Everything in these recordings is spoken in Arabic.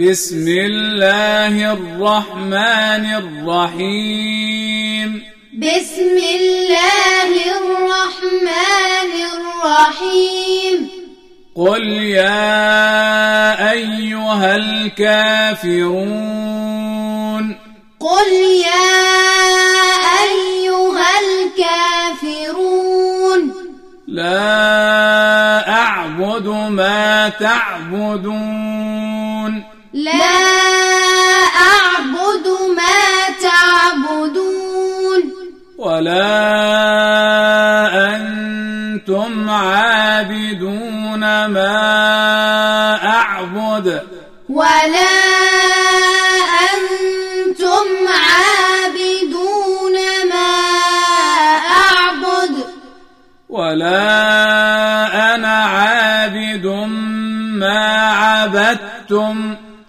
بسم الله الرحمن الرحيم. بسم الله الرحمن الرحيم. قل يا أيها الكافرون. قل يا أيها الكافرون. لا أعبد ما تعبدون. لا أعبد ما تعبدون. ولا أنتم عابدون ما أعبد. ولا أنتم عابدون ما أعبد. ولا أنا عابد ما عبدتم.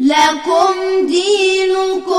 لكم دينكم